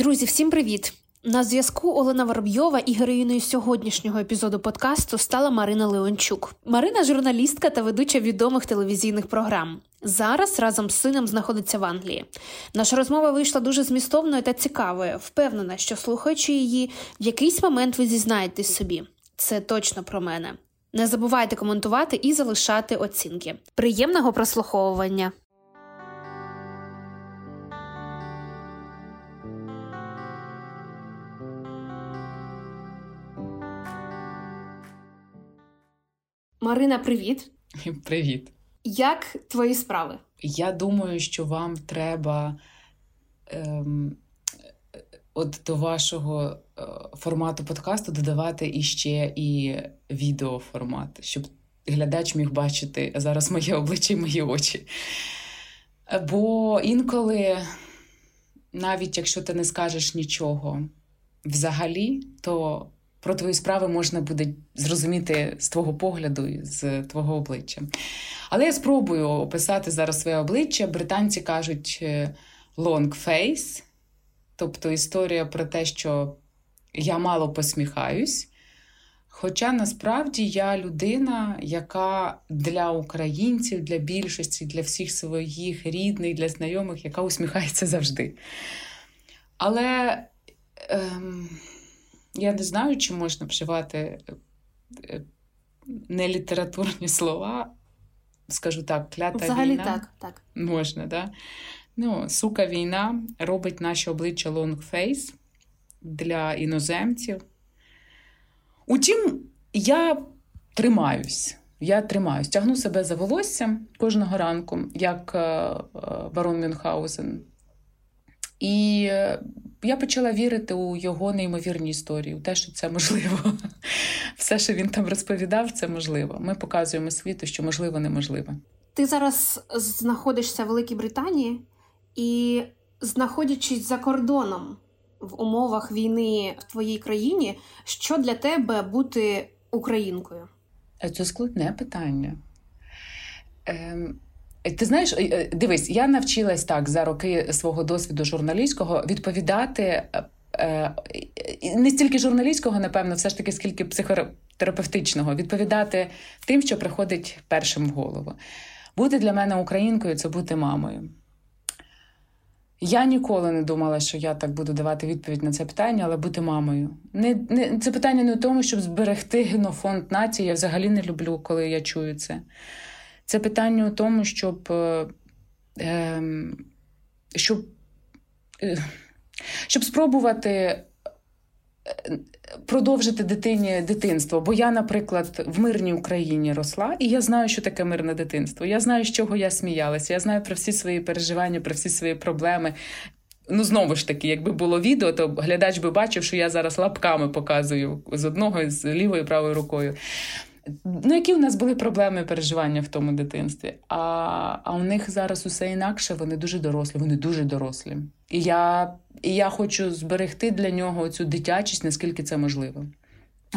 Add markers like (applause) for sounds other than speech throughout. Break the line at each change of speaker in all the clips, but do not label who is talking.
Друзі, всім привіт! На зв'язку Олена Воробйова і героїною сьогоднішнього епізоду подкасту стала Марина Леончук. Марина журналістка та ведуча відомих телевізійних програм. Зараз разом з сином знаходиться в Англії. Наша розмова вийшла дуже змістовною та цікавою. Впевнена, що слухаючи її, в якийсь момент ви зізнаєтесь собі. Це точно про мене. Не забувайте коментувати і залишати оцінки. Приємного прослуховування! Марина, привіт. (laughs)
Привіт.
Як твої справи?
Я думаю, що вам треба ем, от до вашого е, формату подкасту додавати іще і відеоформат, щоб глядач міг бачити зараз моє обличчя і мої очі. Бо інколи, навіть якщо ти не скажеш нічого взагалі, то про твої справи можна буде зрозуміти з твого погляду і з твого обличчя. Але я спробую описати зараз своє обличчя. Британці кажуть е, long face, тобто історія про те, що я мало посміхаюсь. Хоча насправді я людина, яка для українців, для більшості, для всіх своїх рідних, для знайомих, яка усміхається завжди. Але. Ем... Я не знаю, чи можна вживати е, нелітературні слова. Скажу так, клята
Взагалі
війна.
так, так.
Можна, да? Ну, сука війна робить наше обличчя long face для іноземців. Утім, я тримаюсь. Я тримаюсь, тягну себе за волоссям кожного ранку, як барон е, е, Мюнхгаузен. І я почала вірити у його неймовірні історії, у те, що це можливо. (laughs) Все, що він там розповідав, це можливо. Ми показуємо світу, що можливо неможливо.
Ти зараз знаходишся в Великій Британії і, знаходячись за кордоном в умовах війни в твоїй країні, що для тебе бути українкою?
Це складне питання. Ем... Ти знаєш, е, е, дивись, я навчилась так за роки свого досвіду журналістського відповідати е, не стільки журналістського, напевно, все ж таки, скільки психотерапевтичного, відповідати тим, що приходить першим в голову. Бути для мене українкою це бути мамою. Я ніколи не думала, що я так буду давати відповідь на це питання, але бути мамою. Не, не, Це питання не в тому, щоб зберегти генофонд нації. Я взагалі не люблю, коли я чую це. Це питання у тому, щоб е, ем, щоб, е, щоб спробувати е, продовжити дитині дитинство. Бо я, наприклад, в мирній Україні росла, і я знаю, що таке мирне дитинство. Я знаю, з чого я сміялася. Я знаю про всі свої переживання, про всі свої проблеми. Ну, знову ж таки, якби було відео, то глядач би бачив, що я зараз лапками показую з одного з лівою і правою рукою. Ну, які у нас були проблеми переживання в тому дитинстві? А а у них зараз усе інакше, вони дуже дорослі, вони дуже дорослі. І я і я хочу зберегти для нього цю дитячість, наскільки це можливо.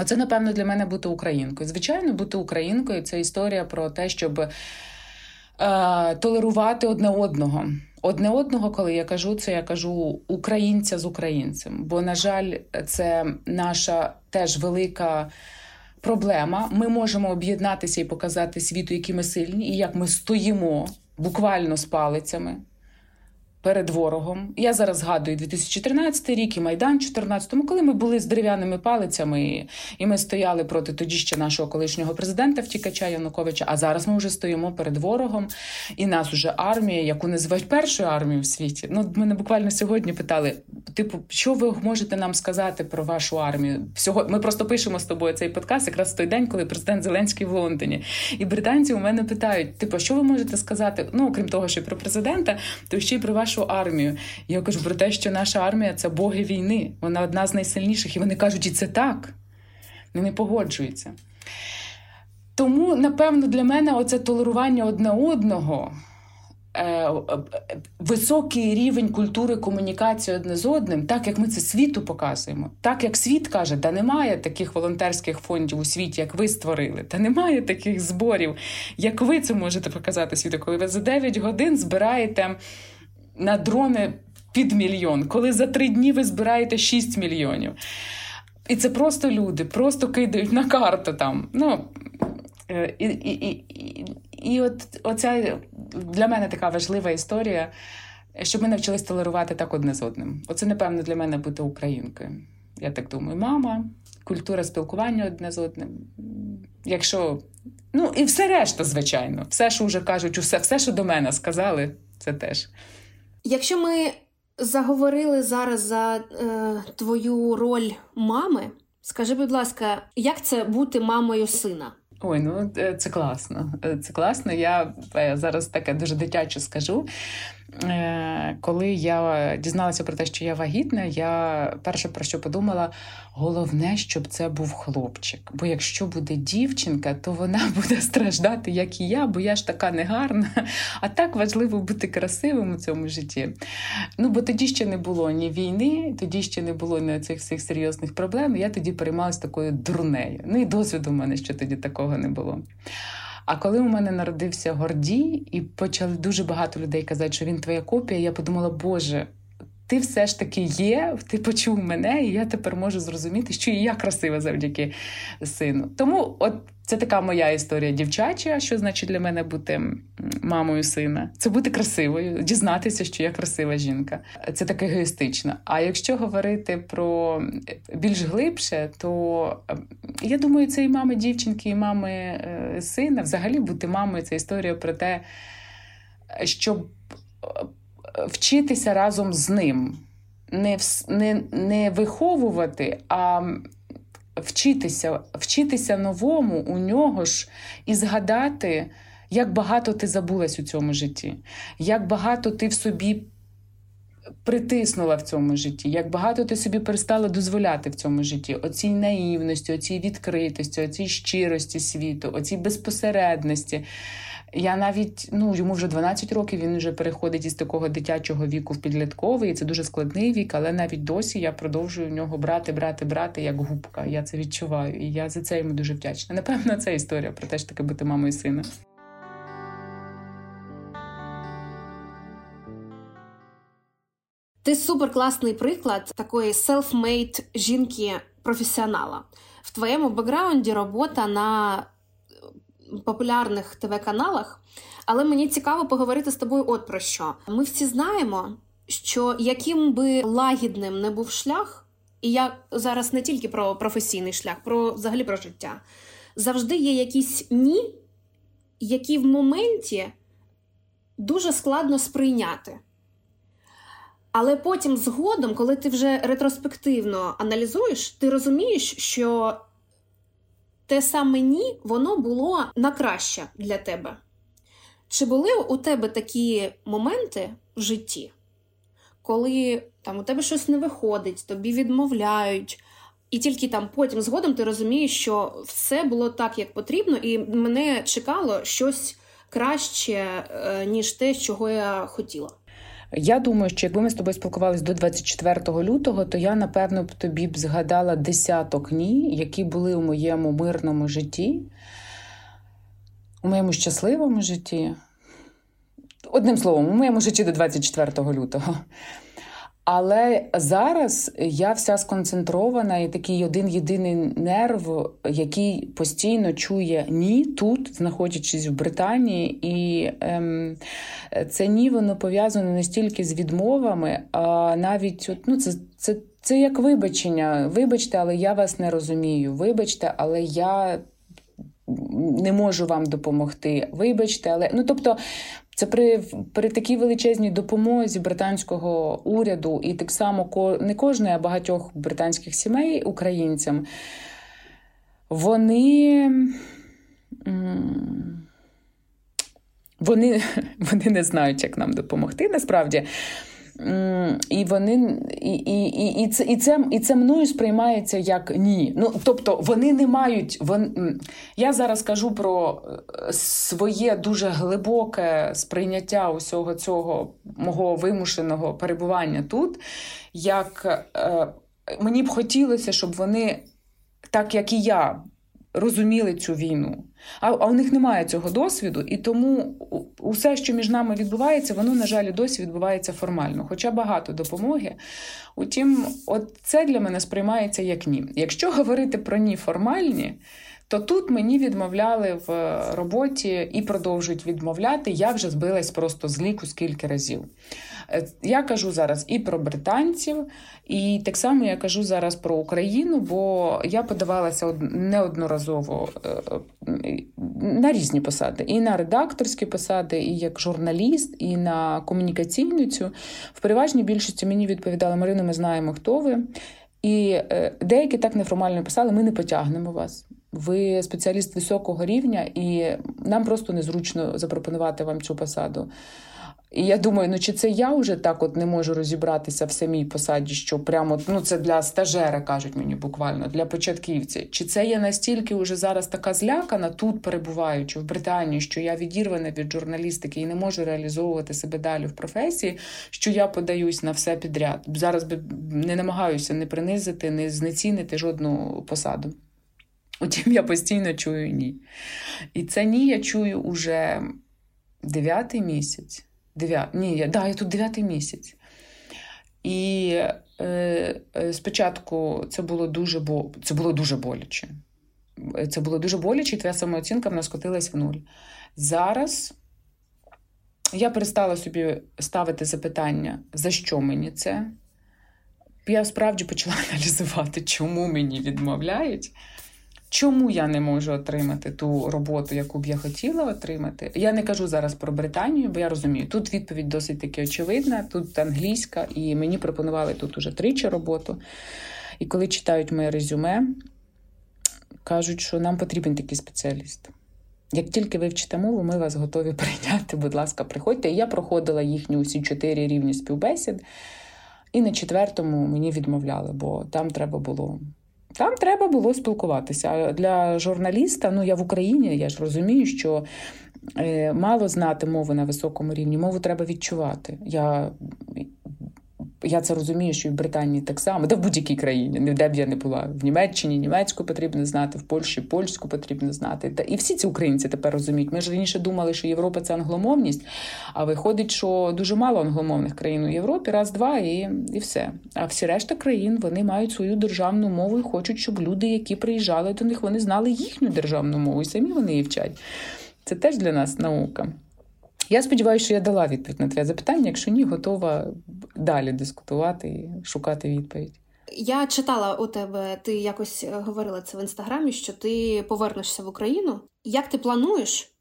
Оце, напевно, для мене бути українкою. Звичайно, бути українкою це історія про те, щоб е, толерувати одне одного. Одне одного, коли я кажу це, я кажу українця з українцем. Бо, на жаль, це наша теж велика проблема. Ми можемо об'єднатися і показати світу, які ми сильні, і як ми стоїмо буквально з палицями перед ворогом. Я зараз згадую 2013 рік і Майдан 14-му, коли ми були з дерев'яними палицями, і ми стояли проти тоді ще нашого колишнього президента втікача Януковича. А зараз ми вже стоїмо перед ворогом, і нас уже армія, яку називають першою армією в світі. Ну, мене буквально сьогодні питали: типу, що ви можете нам сказати про вашу армію? Всього ми просто пишемо з тобою цей подкаст, якраз в той день, коли президент Зеленський в Лондоні. І британці у мене питають: типу, що ви можете сказати? Ну, окрім того, що про президента, то ще й про вашу нашу армію. Я кажу про те, що наша армія це боги війни. Вона одна з найсильніших. І вони кажуть, і це так. Вони не погоджуються. Тому, напевно, для мене оце толерування одне одного. Е, високий рівень культури комунікації одне з одним, так як ми це світу показуємо, так як світ каже, да немає таких волонтерських фондів у світі, як ви створили, та немає таких зборів, як ви це можете показати світу, коли ви за 9 годин збираєте на дрони під мільйон, коли за три дні ви збираєте 6 мільйонів. І це просто люди, просто кидають на карту там. Ну, е, І і, і, і, от оця для мене така важлива історія, щоб ми навчились толерувати так одне з одним. Оце, напевно, для мене бути українкою. Я так думаю, мама, культура спілкування одне з одним. Якщо, ну і все решта, звичайно, все, що вже кажуть, все, все, що до мене сказали, це теж.
Якщо ми заговорили зараз за е, твою роль мами, скажи, будь ласка, як це бути мамою сина?
Ой, ну е, це класно. Е, це класно. Я е, зараз таке дуже дитяче скажу. Коли я дізналася про те, що я вагітна, я перше про що подумала: головне, щоб це був хлопчик. Бо якщо буде дівчинка, то вона (laughs) буде страждати, як і я, бо я ж така негарна. А так важливо бути красивим у цьому житті. Ну бо тоді ще не було ні війни, тоді ще не було ні цих всіх серйозних проблем. Я тоді переймалася такою дурнею. Ну і досвіду в мене ще тоді такого не було. А коли у мене народився Гордій, і почали дуже багато людей казати, що він твоя копія, я подумала, Боже, ти все ж таки є, ти почув мене, і я тепер можу зрозуміти, що і я красива завдяки сину. Тому, от це така моя історія дівчача, що значить для мене бути мамою сина. Це бути красивою, дізнатися, що я красива жінка. Це так егоїстично. А якщо говорити про більш глибше, то я думаю, це і мами дівчинки, і мами е, сина. Взагалі бути мамою це історія про те, щоб вчитися разом з ним, не не, не виховувати, а вчитися, вчитися новому у нього ж і згадати, як багато ти забулась у цьому житті, як багато ти в собі. Притиснула в цьому житті, як багато ти собі перестала дозволяти в цьому житті, оцій наївності, оцій відкритості, оцій щирості світу, оцій безпосередності. Я навіть ну йому вже 12 років. Він вже переходить із такого дитячого віку в підлітковий. і Це дуже складний вік, але навіть досі я продовжую в нього брати, брати, брати як губка. Я це відчуваю, і я за це йому дуже вдячна. Напевно, це історія про те, що таке бути мамою сина.
Ти суперкласний приклад такої self-made жінки-професіонала. В твоєму бекграунді робота на популярних ТВ-каналах, але мені цікаво поговорити з тобою от про що. Ми всі знаємо, що яким би лагідним не був шлях, і я зараз не тільки про професійний шлях, про взагалі про життя, завжди є якісь ні, які в моменті дуже складно сприйняти. Але потім, згодом, коли ти вже ретроспективно аналізуєш, ти розумієш, що те саме ні, воно було на краще для тебе. Чи були у тебе такі моменти в житті, коли там у тебе щось не виходить, тобі відмовляють, і тільки там потім згодом ти розумієш, що все було так, як потрібно, і мене чекало щось краще, е, ніж те, чого я хотіла?
Я думаю, що якби ми з тобою спілкувалися до 24 лютого, то я напевно б тобі б згадала десяток ні, які були у моєму мирному житті, у моєму щасливому житті. Одним словом, у моєму житті до 24 лютого. Але зараз я вся сконцентрована і такий один єдиний нерв, який постійно чує ні тут, знаходячись в Британії, і ем, це ні, воно пов'язано не стільки з відмовами, а навіть ну, це, це, це як вибачення. Вибачте, але я вас не розумію. Вибачте, але я. Не можу вам допомогти, вибачте, але ну тобто це при при такій величезній допомозі британського уряду, і так само не кожної, а багатьох британських сімей українцям. Вони вони, (laughs) вони не знають, як нам допомогти насправді. І вони і, і, і, і, це і це і це мною сприймається як ні. Ну тобто вони не мають. Вон... Я зараз кажу про е, своє дуже глибоке сприйняття усього цього мого вимушеного перебування тут. Як е, мені б хотілося, щоб вони, так як і я, розуміли цю війну. А а у них немає цього досвіду, і тому усе, що між нами відбувається, воно, на жаль, досі відбувається формально, хоча багато допомоги. Утім, от це для мене сприймається як ні. Якщо говорити про ні формальні, то тут мені відмовляли в роботі і продовжують відмовляти. Я вже збилась просто з ліку скільки разів. Е, я кажу зараз і про британців, і так само я кажу зараз про Україну, бо я подавалася неодноразово е, на різні посади, і на редакторські посади, і як журналіст, і на комунікаційну цю. В переважній більшості мені відповідали Марина, ми знаємо, хто ви. І е, деякі так неформально писали: ми не потягнемо вас. Ви спеціаліст високого рівня, і нам просто незручно запропонувати вам цю посаду. І я думаю, ну чи це я вже так от не можу розібратися в самій посаді, що прямо ну це для стажера кажуть мені буквально для початківця. Чи це я настільки вже зараз така злякана, тут перебуваючи в Британії, що я відірвана від журналістики і не можу реалізовувати себе далі в професії, що я подаюсь на все підряд. Зараз би не намагаюся не принизити, не знецінити жодну посаду. Утім, я постійно чую ні. І це ні я чую уже дев'ятий місяць. Дев'ят... Ні, я, да, я тут дев'ятий місяць. І е, е, спочатку це було дуже бо... це було дуже боляче. Це було дуже боляче, і твоя самооцінка в нас котилась в нуль. Зараз я перестала собі ставити запитання, за що мені це. Я справді почала (laughs) аналізувати, чому мені відмовляють. Чому я не можу отримати ту роботу, яку б я хотіла отримати? Я не кажу зараз про Британію, бо я розумію, тут відповідь досить таки очевидна, тут англійська, і мені пропонували тут уже тричі роботу. І коли читають моє резюме, кажуть, що нам потрібен такий спеціаліст. Як тільки вивчите мову, ми вас готові (laughs) прийняти, будь ласка, приходьте. І я проходила їхні усі чотири рівні співбесід, і на четвертому мені відмовляли, бо там треба було. Там треба було спілкуватися. А для журналіста, ну я в Україні, я ж розумію, що е, мало знати мови на високому рівні, мову треба відчувати. Я я це розумію, що і в Британії так само, де в будь-якій країні, де б я не була. В Німеччині німецьку потрібно знати, в Польщі польську потрібно знати. Та і всі ці українці тепер розуміють. Ми ж раніше думали, що Європа це англомовність, а виходить, що дуже мало англомовних країн у Європі, раз-два і і все. А всі решта країн вони мають свою державну мову і хочуть, щоб люди, які приїжджали до них, вони знали їхню державну мову, і самі вони її вчать. Це теж для нас наука. Я сподіваюся, що я дала відповідь на твоє запитання. Якщо ні, готова далі дискутувати і шукати відповідь.
Я читала у тебе, ти якось е, говорила це в інстаграмі, що ти повернешся в Україну. Як ти плануєш,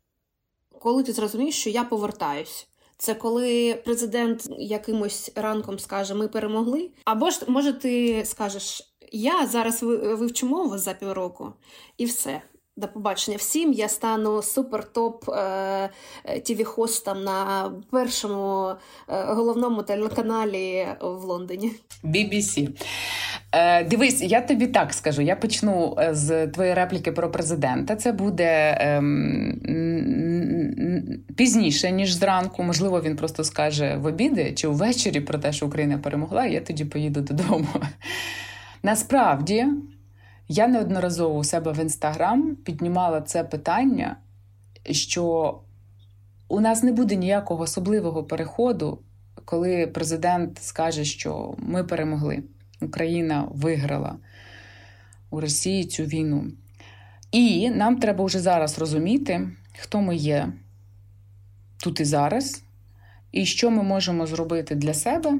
коли ти зрозумієш, що я повертаюсь? Це коли президент якимось ранком скаже Ми перемогли? Або ж може ти скажеш Я зараз вивчу мову за півроку і все. До побачення всім. Я стану супер-топ е, тіві-хостом на першому е, головному телеканалі в Лондоні.
BBC. Е, Дивись, я тобі так скажу. Я почну е, з твоєї репліки про президента. Це буде е, пізніше, ніж зранку. Можливо, він просто скаже в обіди чи ввечері про те, що Україна перемогла, і я тоді поїду додому. Насправді. Я неодноразово у себе в інстаграм піднімала це питання, що у нас не буде ніякого особливого переходу, коли президент скаже, що ми перемогли, Україна виграла у Росії цю війну. І нам треба вже зараз розуміти, хто ми є тут і зараз, і що ми можемо зробити для себе.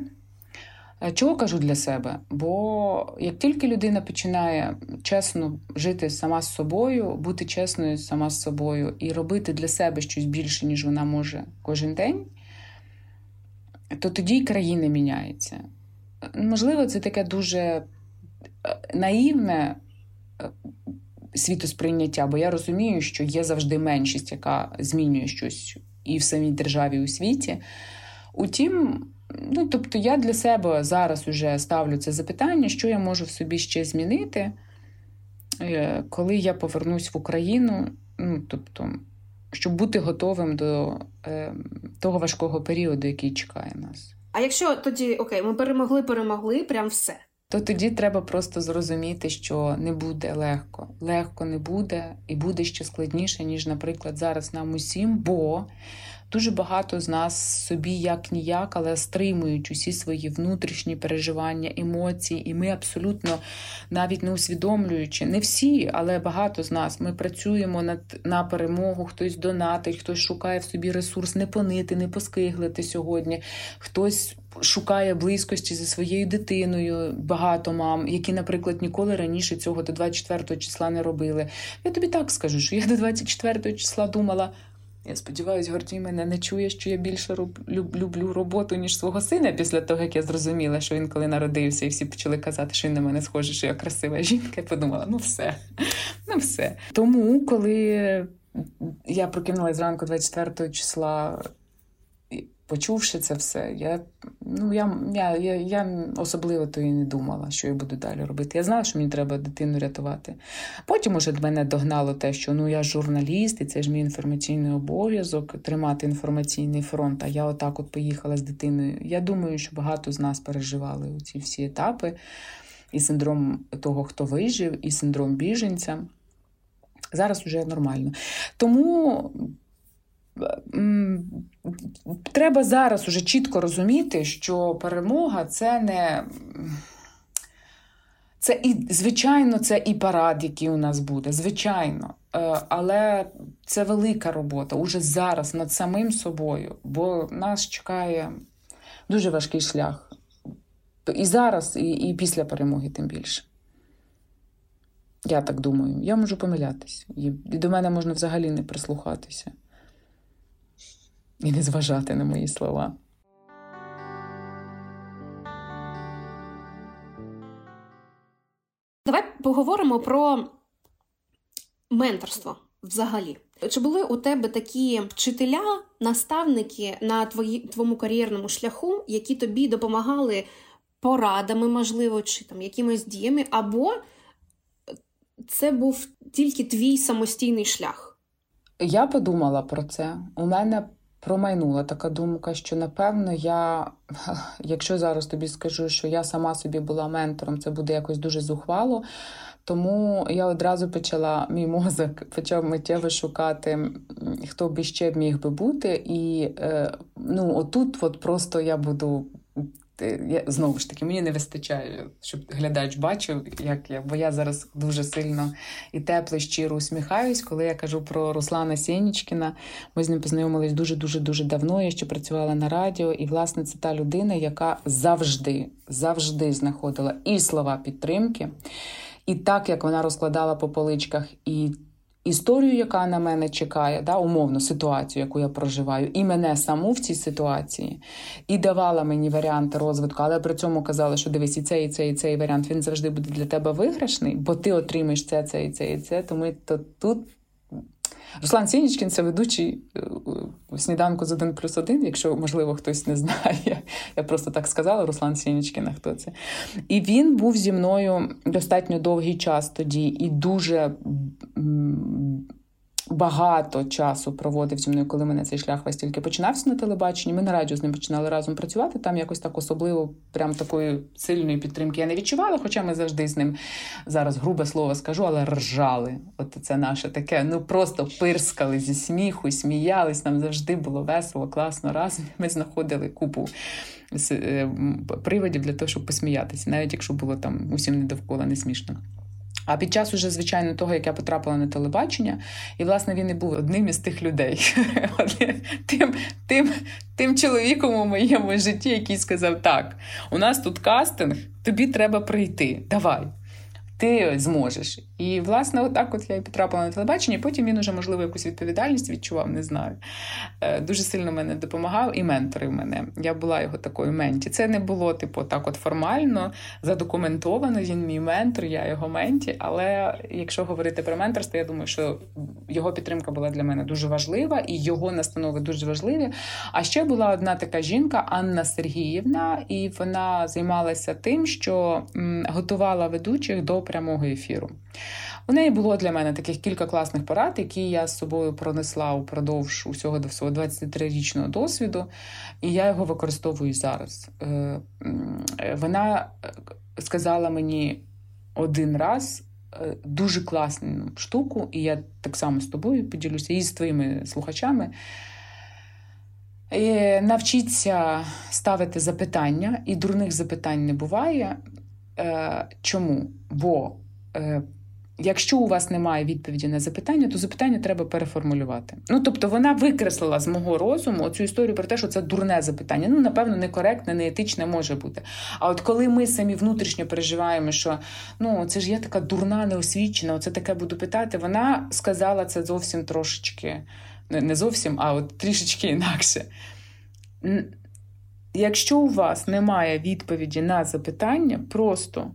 Е, чого кажу для себе? Бо як тільки людина починає чесно жити сама з собою, бути чесною сама з собою і робити для себе щось більше, ніж вона може кожен день, то тоді й країна міняється. Можливо, це таке дуже е, наївне е, світосприйняття, бо я розумію, що є завжди меншість, яка змінює щось і в самій державі, і у світі. Утім, Ну, тобто, я для себе зараз вже ставлю це запитання, що я можу в собі ще змінити, е, коли я повернусь в Україну. Ну, тобто, щоб бути готовим до е, того важкого періоду, який чекає нас.
А якщо тоді окей, ми перемогли, перемогли, прям все.
то тоді треба просто зрозуміти, що не буде легко. Легко не буде, і буде ще складніше, ніж, наприклад, зараз нам усім, бо дуже багато з нас собі як ніяк, але стримують усі свої внутрішні переживання, емоції, і ми абсолютно навіть не усвідомлюючи, не всі, але багато з нас ми працюємо над на перемогу. Хтось донатить, хтось шукає в собі ресурс не понити, не поскиглити сьогодні. Хтось шукає близькості зі своєю дитиною, багато мам, які, наприклад, ніколи раніше цього до 24 числа не робили. Я тобі так скажу, що я до 24 числа думала. Я сподіваюся, Гордій мене не чує, що я більше люблю роботу, ніж свого сина після того, як я зрозуміла, що він коли народився, і всі почали казати, що він на мене схожий, що я красива жінка. Я подумала, ну все, (laughs) ну все. Тому, коли я прокинулася зранку 24 числа почувши це все, я ну, я, я, я, я особливо то і не думала, що я буду далі робити. Я знала, що мені треба дитину рятувати. Потім уже мене догнало те, що ну я журналіст, і це ж мій інформаційний обов'язок тримати інформаційний фронт. А я отак от поїхала з дитиною. Я думаю, що багато з нас переживали ці всі етапи. І синдром того, хто вижив, і синдром біженця. Зараз вже нормально. Тому треба зараз уже чітко розуміти, що перемога це не. Це і, звичайно, це і парад, який у нас буде, звичайно. Е, але це велика робота уже зараз над самим собою, бо нас чекає дуже важкий шлях. І зараз, і, і після перемоги, тим більше. Я так думаю. Я можу помилятися. І до мене можна взагалі не прислухатися і не зважати на мої слова.
Давай поговоримо про менторство взагалі. Чи були у тебе такі вчителя, наставники на твої, твоєму кар'єрному шляху, які тобі допомагали порадами, можливо, чи там якимись діями, або це був тільки твій самостійний шлях?
Я подумала про це. У мене промайнула така думка, що напевно я, (laughs) якщо зараз тобі скажу, що я сама собі була ментором, це буде якось дуже зухвало. Тому я одразу почала мій мозок почав миттєво шукати, хто би ще міг би бути. І е, ну, отут от просто я буду я знову ж таки мені не вистачає, щоб глядач бачив, як я, бо я зараз дуже сильно і тепло, і щиро усміхаюсь, коли я кажу про Руслана Сєнічкіна. Ми з ним познайомились дуже дуже дуже давно. Я ще працювала на радіо, і власне це та людина, яка завжди завжди знаходила і слова підтримки, і так як вона розкладала по поличках і історію, яка на мене чекає, да, умовно ситуацію, яку я проживаю, і мене саму в цій ситуації, і давала мені варіанти розвитку, але при цьому казала, що дивись, і цей, і цей, і цей варіант він завжди буде для тебе виграшний, бо ти отримаєш це, це і це, і це. Тому то тут Руслан Сінічкін це ведучий е, сніданку з 1 плюс 1, якщо, можливо, хтось не знає. (laughs) Я просто так сказала, Руслан Сінічкін, хто це. І він був зі мною достатньо довгий час тоді і дуже багато часу проводив зі мною, коли мене цей шлях весь тільки починався на телебаченні. Ми на радіо з ним починали разом працювати. Там якось так особливо, прям такої сильної підтримки я не відчувала. Хоча ми завжди з ним зараз грубе слово скажу, але ржали. От це наше таке. Ну просто пирскали зі сміху, сміялись. Нам завжди було весело, класно. Разом ми знаходили купу. Е, приводів для того, щоб посміятися, навіть якщо було там усім не довкола не смішно. А під час уже, звичайно, того, як я потрапила на телебачення, і, власне, він і був одним із тих людей, (laughs) тим тим, тим чоловіком у моєму житті, який сказав: Так, у нас тут кастинг, тобі треба прийти. Давай ти зможеш. І, власне, отак от я і потрапила на телебачення, потім він уже, можливо, якусь відповідальність відчував, не знаю. Е, дуже сильно мене допомагав і менторив мене. Я була його такою менті. Це не було, типу, так от формально, задокументовано. Він мій ментор, я його менті. Але якщо говорити про менторство, я думаю, що його підтримка була для мене дуже важлива, і його настанови дуже важливі. А ще була одна така жінка, Анна Сергіївна, і вона займалася тим, що готувала ведучих до прямого ефіру. У неї було для мене таких кілька класних порад, які я з собою пронесла упродовж усього до свого 23-річного досвіду, і я його використовую зараз. Е, вона сказала мені один раз дуже класну штуку, і я так само з тобою поділюся і з твоїми слухачами. Навчіться ставити запитання, і дурних запитань не буває. Е, чому? Бо е, якщо у вас немає відповіді на запитання, то запитання треба переформулювати. Ну тобто вона викреслила з мого розуму цю історію про те, що це дурне запитання. Ну, напевно, некоректне, неетичне може бути. А от коли ми самі внутрішньо переживаємо, що ну це ж я така дурна, неосвічена, оце таке буду питати, вона сказала це зовсім трошечки не зовсім, а от трішечки інакше. Якщо у вас немає відповіді на запитання, просто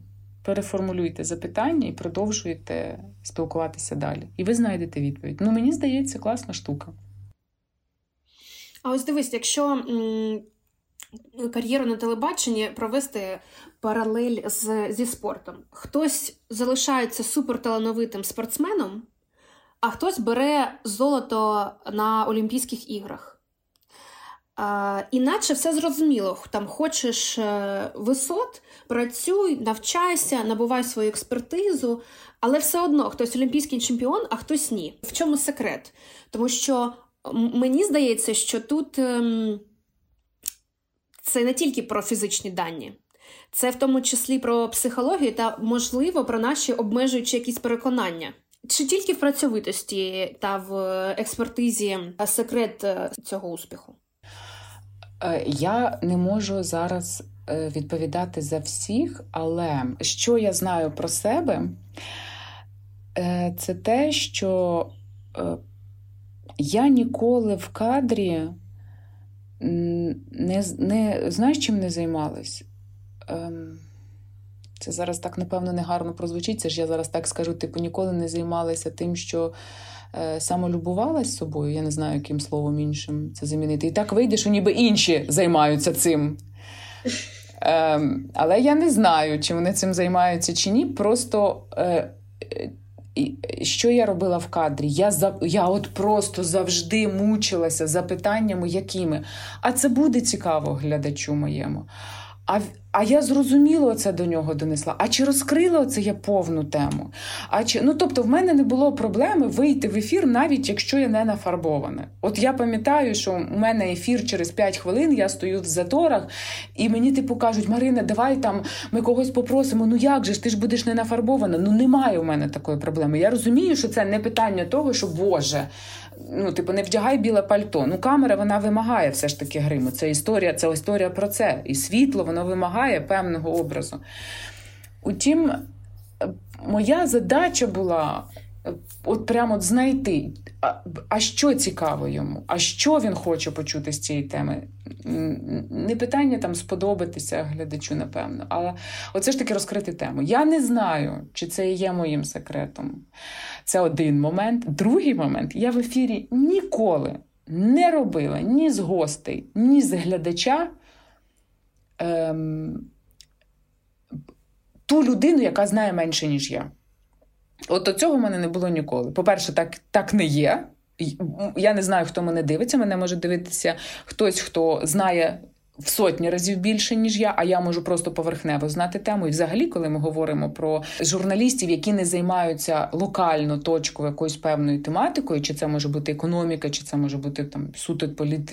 переформулюйте запитання і продовжуйте спілкуватися далі. І ви знайдете відповідь. Ну, мені здається, класна штука.
А ось дивись, якщо м- кар'єру на телебаченні провести паралель з, зі спортом, хтось залишається суперталановитим спортсменом а хтось бере золото на Олімпійських іграх. А, Іначе все зрозуміло, там хочеш е, висот, працюй, навчайся, набувай свою експертизу, але все одно хтось олімпійський чемпіон, а хтось ні. В чому секрет? Тому що мені здається, що тут ем, це не тільки про фізичні дані, це в тому числі про психологію та, можливо, про наші обмежуючі якісь переконання. Чи тільки в працьовитості та в експертизі секрет е, цього успіху?
Е, я не можу зараз е, відповідати за всіх, але що я знаю про себе, це те, що я ніколи в кадрі не не знаєш, чим не займалась. Ем, це зараз так, напевно, негарно прозвучить. Це ж я зараз так скажу, типу, ніколи не займалася тим, що е, самолюбувалась собою. Я не знаю, яким словом іншим це замінити. І так вийде, що ніби інші займаються цим. Е, але я не знаю, чи вони цим займаються чи ні. Просто. Е, що я робила в кадрі? Я за, я от просто завжди мучилася запитаннями, якими. А це буде цікаво глядачу моєму. А а я зрозуміло це до нього донесла. А чи розкрила це я повну тему? А чи ну тобто, в мене не було проблеми вийти в ефір, навіть якщо я не нафарбована. От я пам'ятаю, що у мене ефір через 5 хвилин, я стою в заторах, і мені типу кажуть: Марина, давай там ми когось попросимо. Ну як же ж ти ж будеш не нафарбована? Ну немає у мене такої проблеми. Я розумію, що це не питання того, що Боже ну, типу, не вдягай біле пальто. Ну, камера вона вимагає все ж таки гриму. Це історія, це історія про це. І світло воно вимагає певного образу. Утім, моя задача була. От прямо знайти, а, а що цікаво йому, а що він хоче почути з цієї теми. Не питання там сподобатися глядачу, напевно, але оце ж таки розкрити тему. Я не знаю, чи це є моїм секретом. Це один момент. Другий момент я в ефірі ніколи не робила ні з гостей, ні з глядача ем, ту людину, яка знає менше, ніж я. От цього в мене не було ніколи. По-перше, так, так не є. Я не знаю, хто мене дивиться. Мене може дивитися хтось, хто знає в сотні разів більше ніж я, а я можу просто поверхнево знати тему. І, взагалі, коли ми говоримо про журналістів, які не займаються локально точково якоюсь певною тематикою, чи це може бути економіка, чи це може бути там суто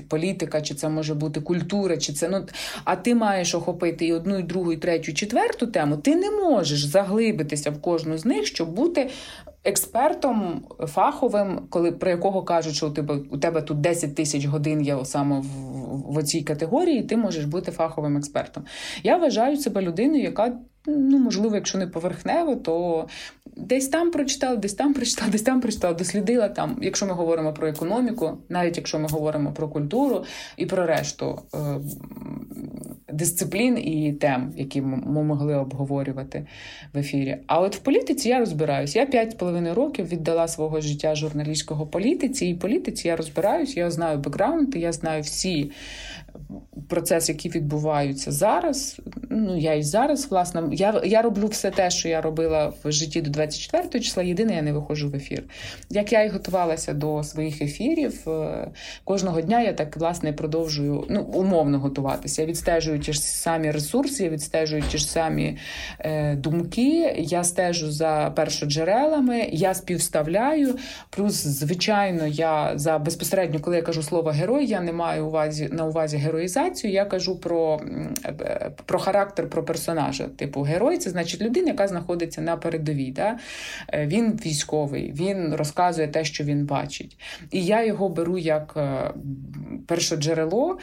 політика, чи це може бути культура, чи це ну а ти маєш охопити і одну, і другу, і третю, і четверту тему. Ти не можеш заглибитися в кожну з них, щоб бути експертом фаховим, коли про якого кажуть, що у тебе у тебе тут 10 тисяч годин є саме в, в, в цій категорії, ти можеш бути фаховим експертом. Я вважаю себе людиною, яка ну можливо, якщо не поверхнево, то десь там прочитала, десь там прочитала, десь там прочитала, дослідила там. Якщо ми говоримо про економіку, навіть якщо ми говоримо про культуру і про решту е, дисциплін і тем, які ми могли обговорювати в ефірі. А от в політиці я розбираюсь. Я п'ять з половиною років віддала свого життя журналістського політиці, і політиці я розбираюсь, я знаю бекграунд, я знаю всі процес, які відбуваються зараз. Ну, я і зараз, власне, я я роблю все те, що я робила в житті до 24 числа. Єдине, я не виходжу в ефір. Як я і готувалася до своїх ефірів, е, кожного дня я так власне продовжую ну, умовно готуватися. Я відстежую ті ж самі ресурси, я відстежую ті ж самі е, думки. Я стежу за першоджерелами, я співставляю. Плюс, звичайно, я за безпосередньо, коли я кажу слово герой, я не маю увазі на увазі героїзацію, я кажу про е, про характер, про персонажа. Типу, герой це значить людина, яка знаходиться на передовій. Да? Е, він військовий, він розказує те, що він бачить. І я його беру як е, першоджерело,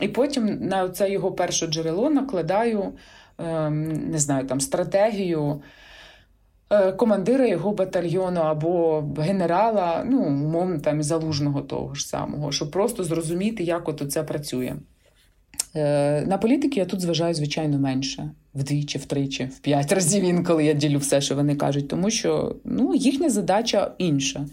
і потім на це його перше джерело накладаю ем, не знаю, там стратегію. Командира його батальйону або генерала, ну, умовно, там залужного того ж самого, щоб просто зрозуміти, як от це працює. Е, на політики я тут зважаю, звичайно, менше вдвічі, втричі, в п'ять (laughs) разів інколи я ділю все, що вони кажуть, тому що ну, їхня задача інша,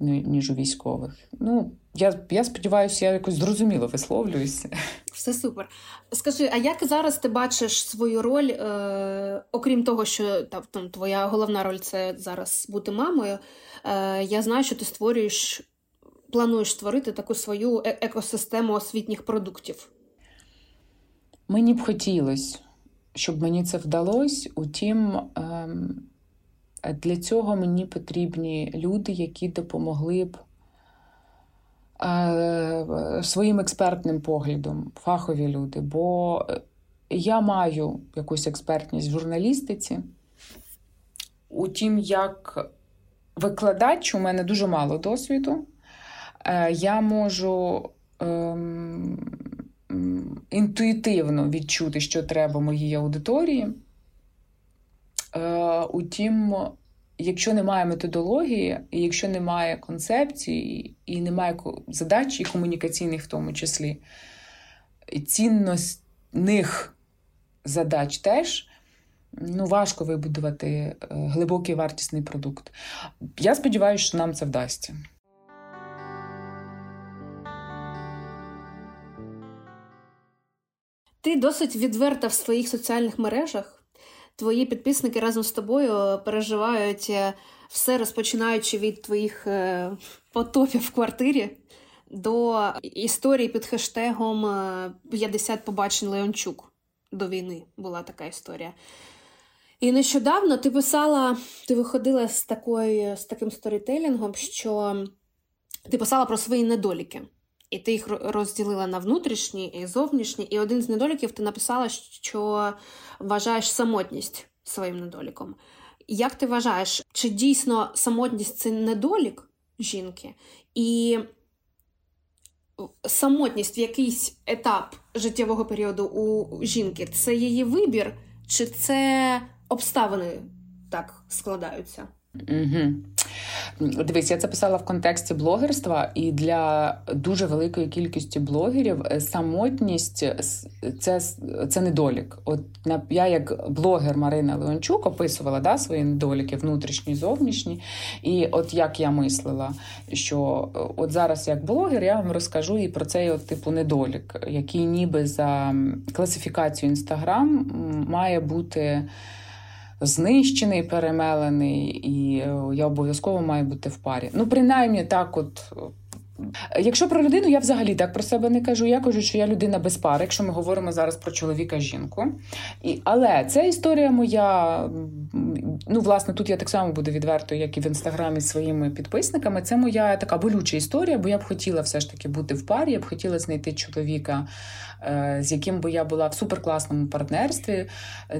ніж у військових. Ну, я я сподіваюся, я якось зрозуміло висловлююся.
Все супер. Скажи, а як зараз ти бачиш свою роль, е, окрім того, що там твоя головна роль це зараз бути мамою? Е, Я знаю, що ти створюєш, плануєш створити таку свою е, екосистему освітніх продуктів.
Мені б хотілося, щоб мені це вдалося. Утім, ем, для цього мені потрібні люди, які допомогли б е, своїм експертним поглядом, фахові люди. Бо я маю якусь експертність в журналістиці. Утім, як викладач, у мене дуже мало досвіду. Е, я можу. Ем, інтуїтивно відчути, що треба моїй аудиторії. Е, утім, якщо немає методології, якщо немає концепції, і немає задач і комунікаційних, в тому числі, цінностних задач теж. Ну, важко вибудувати е, глибокий вартісний продукт. Я сподіваюся, що нам це вдасться.
Ти досить відверта в своїх соціальних мережах. Твої підписники разом з тобою переживають е, все, розпочинаючи від твоїх е, потопів в квартирі до історії під хештегом 50 е, побачень Леончук. До війни була така історія. І нещодавно ти писала, ти виходила з такою, з таким сторітелінгом, що ти писала про свої недоліки. І ти їх розділила на внутрішні і зовнішні. І один з недоліків ти написала, що вважаєш самотність своїм недоліком. Як ти вважаєш, чи дійсно самотність це недолік жінки? І самотність в якийсь етап життєвого періоду у жінки це її вибір, чи це обставини так складаються?
Угу. Дивись, я це писала в контексті блогерства, і для дуже великої кількості блогерів е, самотність це це недолік. От я, як блогер Марина Леончук, описувала да, свої недоліки, внутрішні, зовнішні. І от як я мислила, що е, от зараз, як блогер, я вам розкажу і про цей от типу недолік, який ніби за класифікацією Інстаграм має бути знищений, перемелений, і е, я обов'язково маю бути в парі. Ну, принаймні, так, от. Е, якщо про людину, я взагалі так про себе не кажу. Я кажу, що я людина без пари, якщо ми говоримо зараз про чоловіка-жінку. І, Але це історія моя. Ну, власне, тут я так само буду відверто, як і в інстаграмі з своїми підписниками. Це моя така болюча історія, бо я б хотіла все ж таки бути в парі, я б хотіла знайти чоловіка, з яким би я була в суперкласному партнерстві.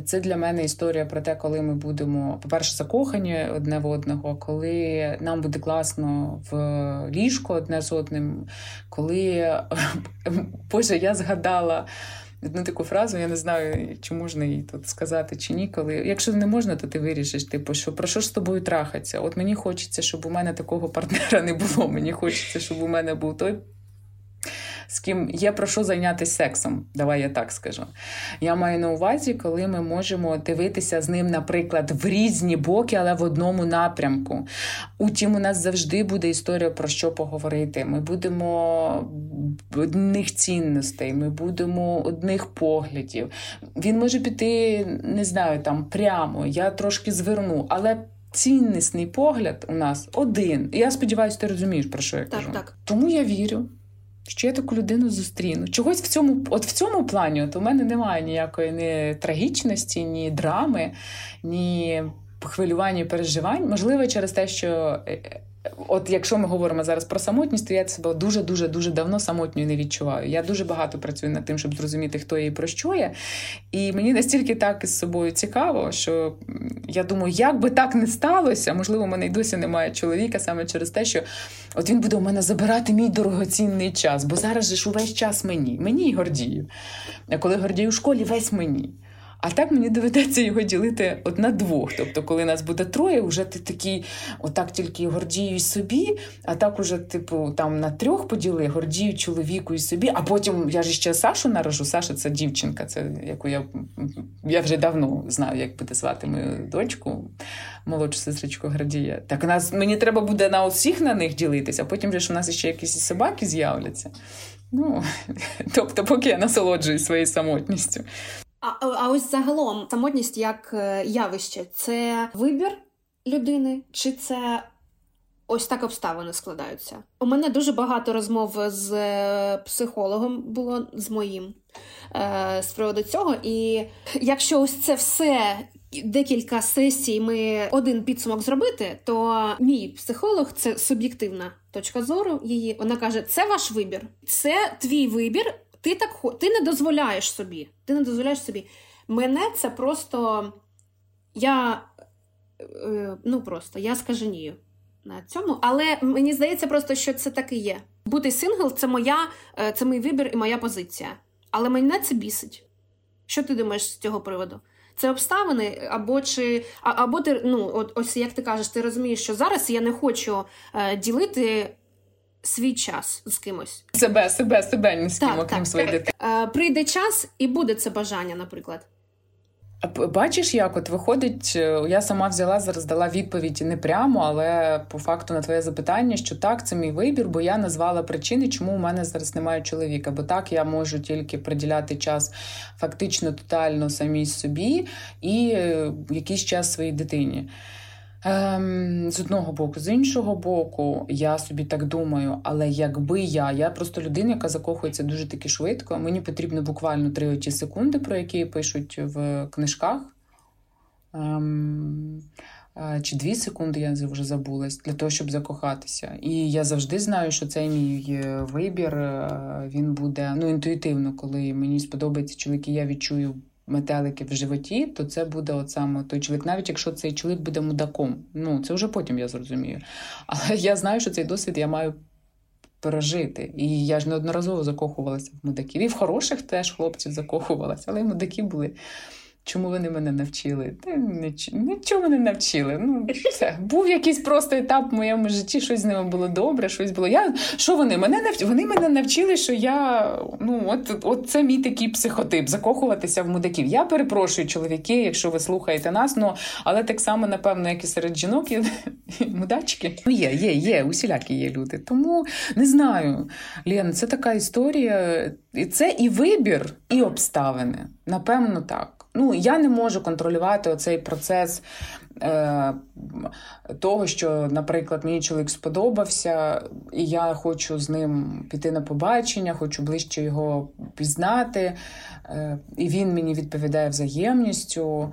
Це для мене історія про те, коли ми будемо, по-перше, закохані одне в одного, коли нам буде класно в ліжку одне з одним, коли (laughs) Боже, я згадала. Одну таку фразу, я не знаю, чи можна її тут сказати чи ні. Коли якщо не можна, то ти вирішиш, типу, що про що ж з тобою трахаться? От мені хочеться, щоб у мене такого партнера не було. Мені хочеться, щоб у мене був той з ким є про що зайнятися сексом. Давай я так скажу. Я маю на увазі, коли ми можемо дивитися з ним, наприклад, в різні боки, але в одному напрямку. Утім, у нас завжди буде історія про що поговорити. Ми будемо одних цінностей, ми будемо одних поглядів. Він може піти, не знаю, там прямо, я трошки зверну, але. Ціннісний погляд у нас один. Я сподіваюся, ти розумієш, про що я
так,
кажу.
Так.
Тому я вірю, що я таку людину зустріну. Чогось в цьому, от в цьому плані, от у мене немає ніякої ні трагічності, ні драми, ні хвилювання переживань. Можливо, через те, що е, От якщо ми говоримо зараз про самотність, то я себе дуже дуже дуже давно самотньою не відчуваю. Я дуже багато працюю над тим, щоб зрозуміти, хто я про що я. І мені настільки так із собою цікаво, що я думаю, як би так не сталося, можливо, у мене й досі немає чоловіка саме через те, що от він буде у мене забирати мій дорогоцінний час, бо зараз же ж увесь час мені, мені і Гордію. А коли Гордію у школі, весь мені. А так мені доведеться його ділити от на двох. Тобто, коли нас буде троє, вже ти такий, отак тільки гордію собі, а так уже, типу, там на трьох поділи гордію чоловіку і собі. А потім я ж ще Сашу наражу. Саша це дівчинка, це яку я я вже давно знаю, як буде звати мою дочку, молодшу сестричку Гордія. Так нас мені треба буде на усіх на них ділитися, а потім же ж у нас ще якісь собаки з'являться. Ну, (laughs) тобто, поки я насолоджуюсь своєю самотністю.
А, а ось загалом самотність як е, явище це вибір людини, чи це ось так обставини складаються? У мене дуже багато розмов з е, психологом було з моїм е, з приводу цього. І якщо ось це все. Декілька сесій ми один підсумок зробити, то мій психолог це суб'єктивна точка зору. Її вона каже: це ваш вибір, це твій вибір. Ти так ти не дозволяєш собі. Ти не дозволяєш собі. Мене це просто я е, ну просто я скаженію на цьому. Але мені здається, просто що це так і є. Бути сингл це моя, е, це мій вибір і моя позиція. Але мене це бісить. Що ти думаєш з цього приводу? Це обставини, або чи або ти ну, от ось як ти кажеш, ти розумієш, що зараз я не хочу е, ділити свій час з кимось.
Себе, себе, себе ні з ким, так, окрім своєї дитини.
Е, прийде час і буде це бажання, наприклад.
Бачиш, як от виходить, е, я сама взяла зараз дала відповідь не прямо, але по факту на твоє запитання, що так, це мій вибір, бо я назвала причини, чому у мене зараз немає чоловіка. Бо так я можу тільки приділяти час фактично тотально самій собі і е, якийсь час своїй дитині. Ем, З одного боку, з іншого боку, я собі так думаю, але якби я, я просто людина, яка закохується дуже таки швидко, мені потрібно буквально три оті секунди, про які пишуть в книжках. Ем, чи дві секунди я вже забулась для того, щоб закохатися. І я завжди знаю, що цей мій е, вибір е, він буде ну, інтуїтивно, коли мені сподобається чоловік, і я відчую метелики в животі, то це буде от саме той чоловік, навіть якщо цей чоловік буде мудаком. Ну це вже потім я зрозумію. Але я знаю, що цей досвід я маю пережити. І я ж неодноразово закохувалася в мудаків. І в хороших теж хлопців закохувалася, але й мудаки були. Чому вони мене навчили? Та нічого мене навчили. Ну, все. Був якийсь просто етап в моєму житті, щось з ними було добре, щось було. Я, Що вони? Мене навч... Вони мене навчили, що я ну, от, от це мій такий психотип закохуватися в мудаків. Я перепрошую, чоловіки, якщо ви слухаєте нас, ну, але так само, напевно, як і серед жінок, є (laughs) мудачки. Ну, є, є, є, усілякі є люди. Тому не знаю. Лена, це така історія. Це і вибір, і обставини. Напевно, так. Ну, я не можу контролювати оцей процес е, того, що, наприклад, мені чоловік сподобався, і я хочу з ним піти на побачення, хочу ближче його пізнати, е, і він мені відповідає взаємністю.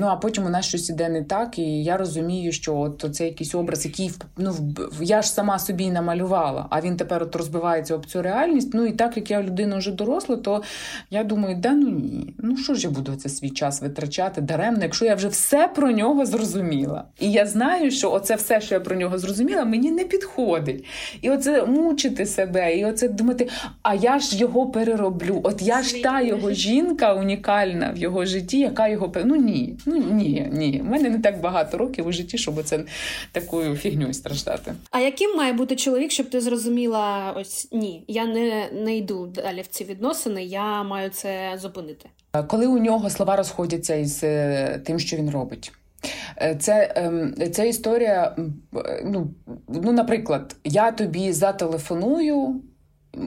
Ну, а потім у нас щось іде не так, і я розумію, що от це якийсь образ, який ну, я ж сама собі намалювала, а він тепер от розбивається об цю реальність. Ну і так як я людина вже доросла, то я думаю, да ну ні, ну що ж я буду це свій час витрачати даремно, якщо я вже все про нього зрозуміла. І я знаю, що оце все, що я про нього зрозуміла, мені не підходить. І оце мучити себе, і оце думати, а я ж його перероблю. От я ж та його жінка унікальна в його житті яка його Ну ні, ну ні, ні. У мене не так багато років у житті, щоб це такою фігньою страждати.
А яким має бути чоловік, щоб ти зрозуміла, ось ні, я не, не йду далі в ці відносини, я маю це зупинити.
Коли у нього слова розходяться із е, тим, що він робить. Е, це ем, історія. Ну, ну, наприклад, я тобі зателефоную.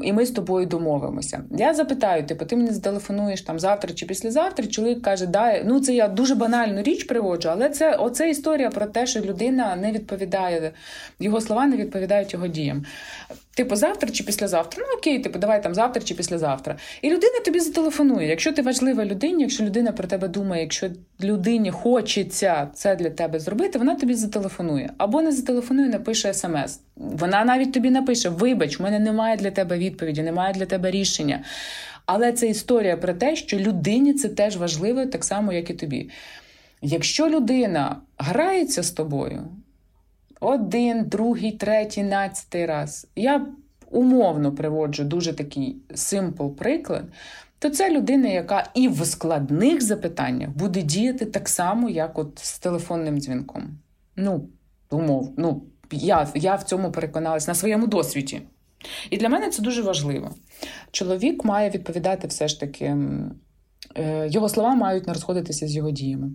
І ми з тобою домовимося. Я запитаю, типу, ти мені зателефонуєш там завтра чи післязавтра. Чоловік каже, да, ну це я дуже банальну річ приводжу, але це оце історія про те, що людина не відповідає, його слова не відповідають його діям. Типу, завтра чи післязавтра. Ну окей, типу, давай там завтра чи післязавтра. І людина тобі зателефонує. Якщо ти важлива людині, якщо людина про тебе думає, якщо людині хочеться це для тебе зробити, вона тобі зателефонує. Або не зателефонує, напише смс. Вона навіть тобі напише: Вибач, в мене немає для тебе відповіді, немає для тебе рішення. Але це історія про те, що людині це теж важливо, так само, як і тобі. Якщо людина грається з тобою один, другий, третій, надцятий раз. Я умовно приводжу дуже такий симпл приклад, то це людина, яка і в складних запитаннях буде діяти так само, як от з телефонним дзвінком. Ну, умов, ну, я, я в цьому переконалась на своєму досвіді. І для мене це дуже важливо. Чоловік має відповідати все ж таки, е, його слова мають не розходитися з його діями.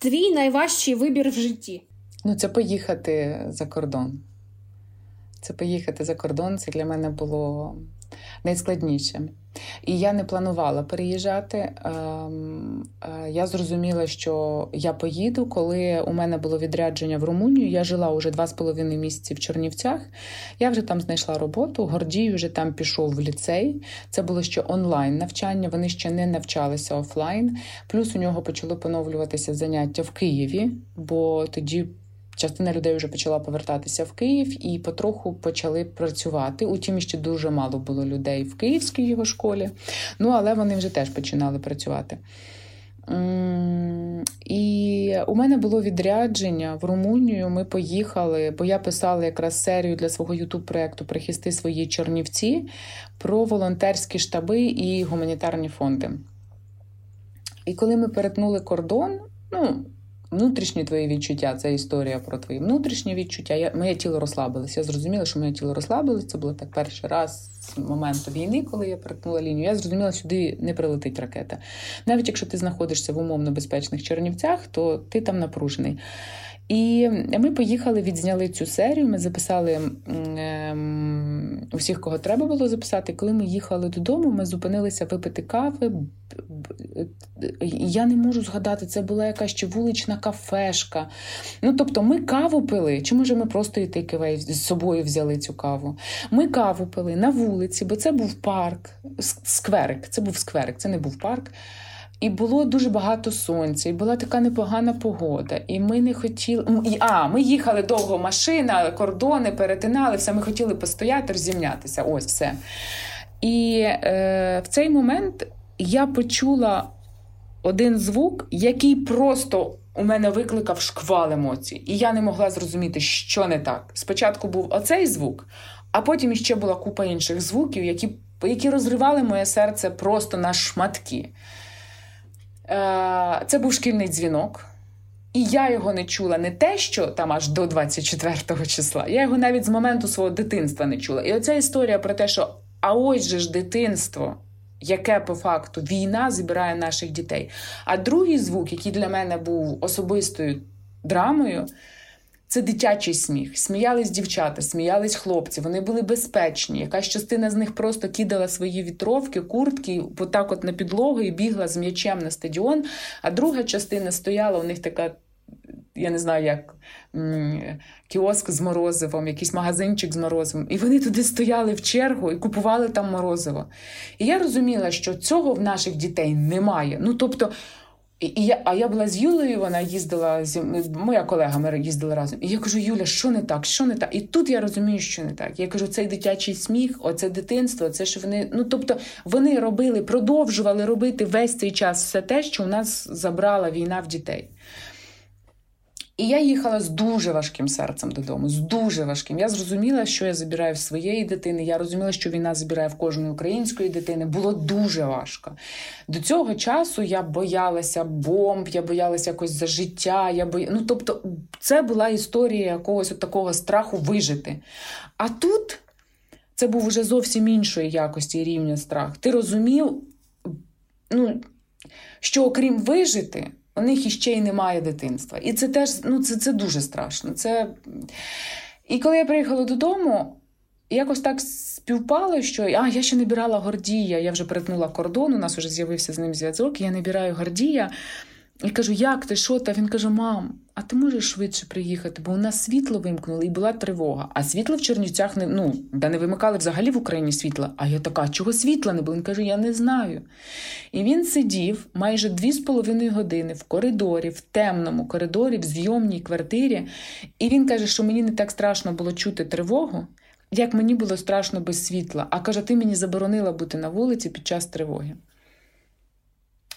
Твій найважчий вибір в житті?
Ну, це поїхати за кордон. Це поїхати за кордон. Це для мене було найскладніше. І я не планувала переїжджати. Ем, е, я зрозуміла, що я поїду, коли у мене було відрядження в Румунію. Я жила уже два з половиною місяці в Чернівцях. Я вже там знайшла роботу. Гордій вже там пішов в ліцей. Це було ще онлайн навчання. Вони ще не навчалися офлайн. Плюс у нього почали поновлюватися заняття в Києві, бо тоді частина людей вже почала повертатися в Київ і потроху почали працювати. Утім, ще дуже мало було людей в Київській його школі. Ну, але вони вже теж починали працювати. І у мене було відрядження в Румунію. Ми поїхали, бо я писала якраз серію для свого ютуб-проєкту Прихисти свої Чернівці про волонтерські штаби і гуманітарні фонди. І коли ми перетнули кордон, ну, Внутрішні твої відчуття це історія про твої внутрішні відчуття. Я, Моє тіло розслабилося. Я зрозуміла, що моє тіло розслабилося. Це було так перший раз з моменту війни, коли я перетнула лінію. Я зрозуміла, сюди не прилетить ракета. Навіть якщо ти знаходишся в умовно безпечних Чернівцях, то ти там напружений. І ми поїхали, відзняли цю серію. Ми записали ем, усіх, кого треба було записати. Коли ми їхали додому, ми зупинилися випити кави. Я не можу згадати, це була якась ще вулична кафешка. Ну, тобто, ми каву пили, чи може ми просто і takeaway з собою взяли цю каву? Ми каву пили на вулиці, бо це був парк, скверик. Це був скверик, це не був парк. І було дуже багато сонця, і була така непогана погода. І ми не хотіли. А, ми їхали довго машина, кордони перетинали, все. Ми хотіли постояти, розімнятися. Ось все. І е, в цей момент я почула один звук, який просто у мене викликав шквал емоцій. І я не могла зрозуміти, що не так. Спочатку був оцей звук, а потім іще була купа інших звуків, які, які розривали моє серце просто на шматки. Е, це був шкільний дзвінок. І я його не чула не те, що там аж до 24 числа. Я його навіть з моменту свого дитинства не чула. І оця історія про те, що а ось же ж дитинство, яке по факту війна збирає наших дітей. А другий звук, який для мене був особистою драмою, це дитячий сміх. Сміялись дівчата, сміялись хлопці, вони були безпечні. Якась частина з них просто кидала свої вітровки, куртки, отак от на підлогу і бігла з м'ячем на стадіон. А друга частина стояла, у них така. Я не знаю, як кіоск з морозивом, якийсь магазинчик з морозивом. І вони туди стояли в чергу і купували там морозиво. І я розуміла, що цього в наших дітей немає. Ну тобто, і я, А я була з Юлею, вона їздила зі моя колега, ми їздили разом. І я кажу: Юля, що не так? Що не так? І тут я розумію, що не так. Я кажу, цей дитячий сміх, оце дитинство, це що вони. Ну тобто вони робили, продовжували робити весь цей час все те, що у нас забрала війна в дітей. І я їхала з дуже важким серцем додому, з дуже важким. Я зрозуміла, що я забираю в своєї дитини. Я розуміла, що війна забирає в кожної української дитини. Було дуже важко. До цього часу я боялася бомб, я боялася якось за життя. Я бо... Ну, тобто, це була історія якогось от такого страху вижити. А тут це був уже зовсім іншої якості рівня страх. Ти розумів, ну, що окрім вижити у них іще й немає дитинства. І це теж ну, це, це дуже страшно. Це... І коли я приїхала додому, якось так співпало, що а, я ще не бірала Гордія, я вже перетнула кордон, у нас вже з'явився з ним зв'язок, я не бираю Гордія. І кажу, як ти, що ти? Він каже: Мам, а ти можеш швидше приїхати? Бо у нас світло вимкнули і була тривога. А світло в Чернівцях не ну, де не вимикали взагалі в Україні світла. А я така, чого світла не було? Він каже, я не знаю. І він сидів майже дві з половиною години в коридорі, в темному коридорі, в зйомній квартирі. І він каже, що мені не так страшно було чути тривогу, як мені було страшно без світла. А каже, ти мені заборонила бути на вулиці під час тривоги.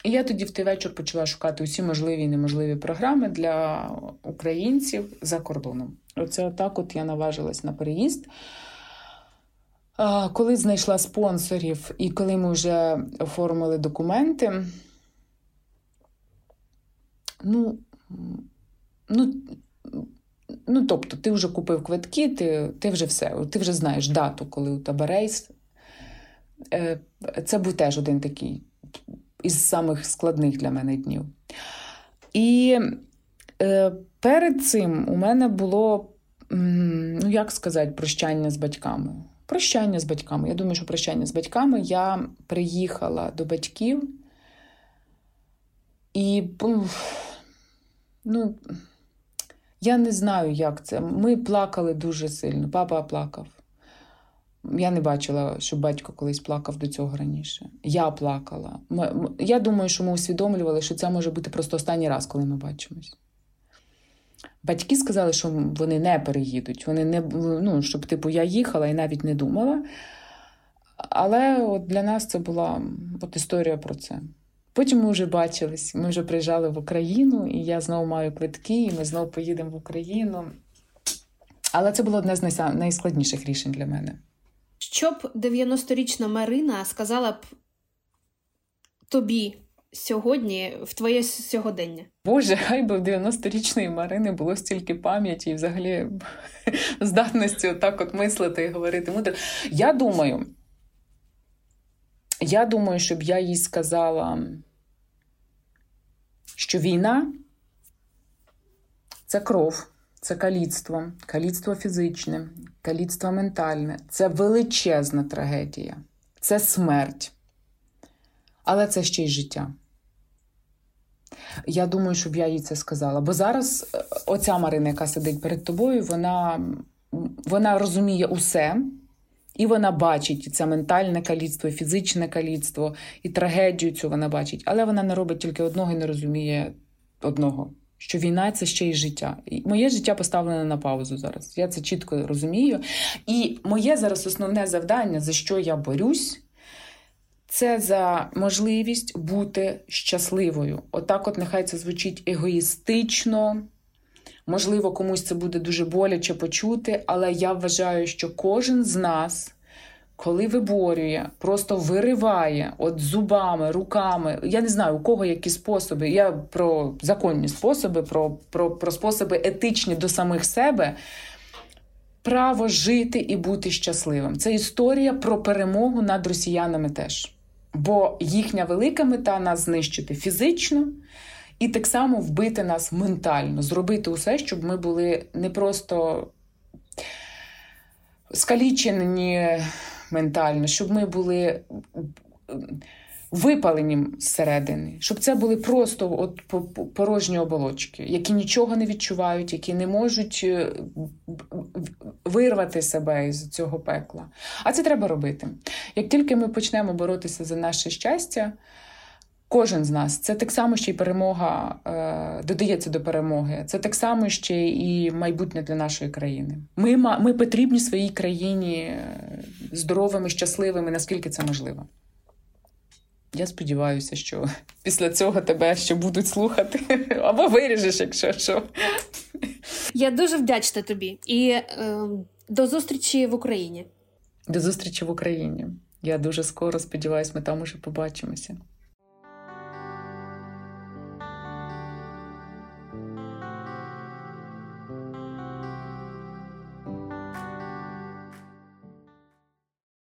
І я тоді в той вечір почала шукати усі можливі і неможливі програми для українців за кордоном. Оце отак от я наважилась на переїзд. Коли знайшла спонсорів і коли ми вже оформили документи, ну, ну, ну тобто, ти вже купив квитки, ти ти вже все, ти вже знаєш дату, коли у тебе рейс. Е, це був теж один такий із самих складних для мене днів. І е, перед цим у мене було, ну як сказати, прощання з батьками. Прощання з батьками. Я думаю, що прощання з батьками я приїхала до батьків і ну, я не знаю, як це. Ми плакали дуже сильно. Папа плакав. Я не бачила, що батько колись плакав до цього раніше. Я плакала. Я думаю, що ми усвідомлювали, що це може бути просто останній раз, коли ми бачимось. Батьки сказали, що вони не переїдуть. Вони не, ну, Щоб, типу, я їхала і навіть не думала. Але от для нас це була от історія про це. Потім ми вже бачились, ми вже приїжджали в Україну, і я знову маю квитки, і ми знову поїдемо в Україну. Але це було одне з найскладніших рішень для мене.
Що б 90-річна Марина сказала б тобі сьогодні в твоє сьогодення?
Боже, хай би в 90-річної Марини було стільки пам'яті і взагалі (laughs) здатності отак от мислити і говорити мудро. Я думаю, я думаю, щоб я їй сказала, що війна це кров. Це каліцтво, каліцтво фізичне, каліцтво ментальне. Це величезна трагедія, це смерть. Але це ще й життя. Я думаю, щоб я їй це сказала. Бо зараз е, оця Марина, яка сидить перед тобою, вона вона розуміє усе, і вона бачить це ментальне каліцтво, і фізичне каліцтво, і трагедію цю вона бачить. Але вона не робить тільки одного і не розуміє одного що війна це ще й життя. І Моє життя поставлене на паузу зараз. Я це чітко розумію. І моє зараз основне завдання, за що я борюсь, це за можливість бути щасливою. Отак, от, нехай це звучить егоїстично. Можливо, комусь це буде дуже боляче почути, але я вважаю, що кожен з нас коли виборює, просто вириває от зубами, руками. Я не знаю, у кого які способи. Я про законні способи, про, про, про способи етичні до самих себе. Право жити і бути щасливим. Це історія про перемогу над росіянами теж. Бо їхня велика мета нас знищити фізично і так само вбити нас ментально, зробити усе, щоб ми були не просто скалічені ментально, щоб ми були випалені зсередини, щоб це були просто от порожні оболочки, які нічого не відчувають, які не можуть е, вирвати себе із цього пекла. А це треба робити. Як тільки ми почнемо боротися за наше щастя. Кожен з нас це так само ще й перемога е, додається до перемоги. Це так само ще і майбутнє для нашої країни. Ми ми потрібні своїй країні е, здоровими, щасливими, наскільки це можливо. Я сподіваюся, що після цього тебе ще будуть слухати (laughs) або виріжеш, якщо що.
Я дуже вдячна тобі і е, до зустрічі в Україні.
До зустрічі в Україні. Я дуже скоро сподіваюся, ми там уже побачимося.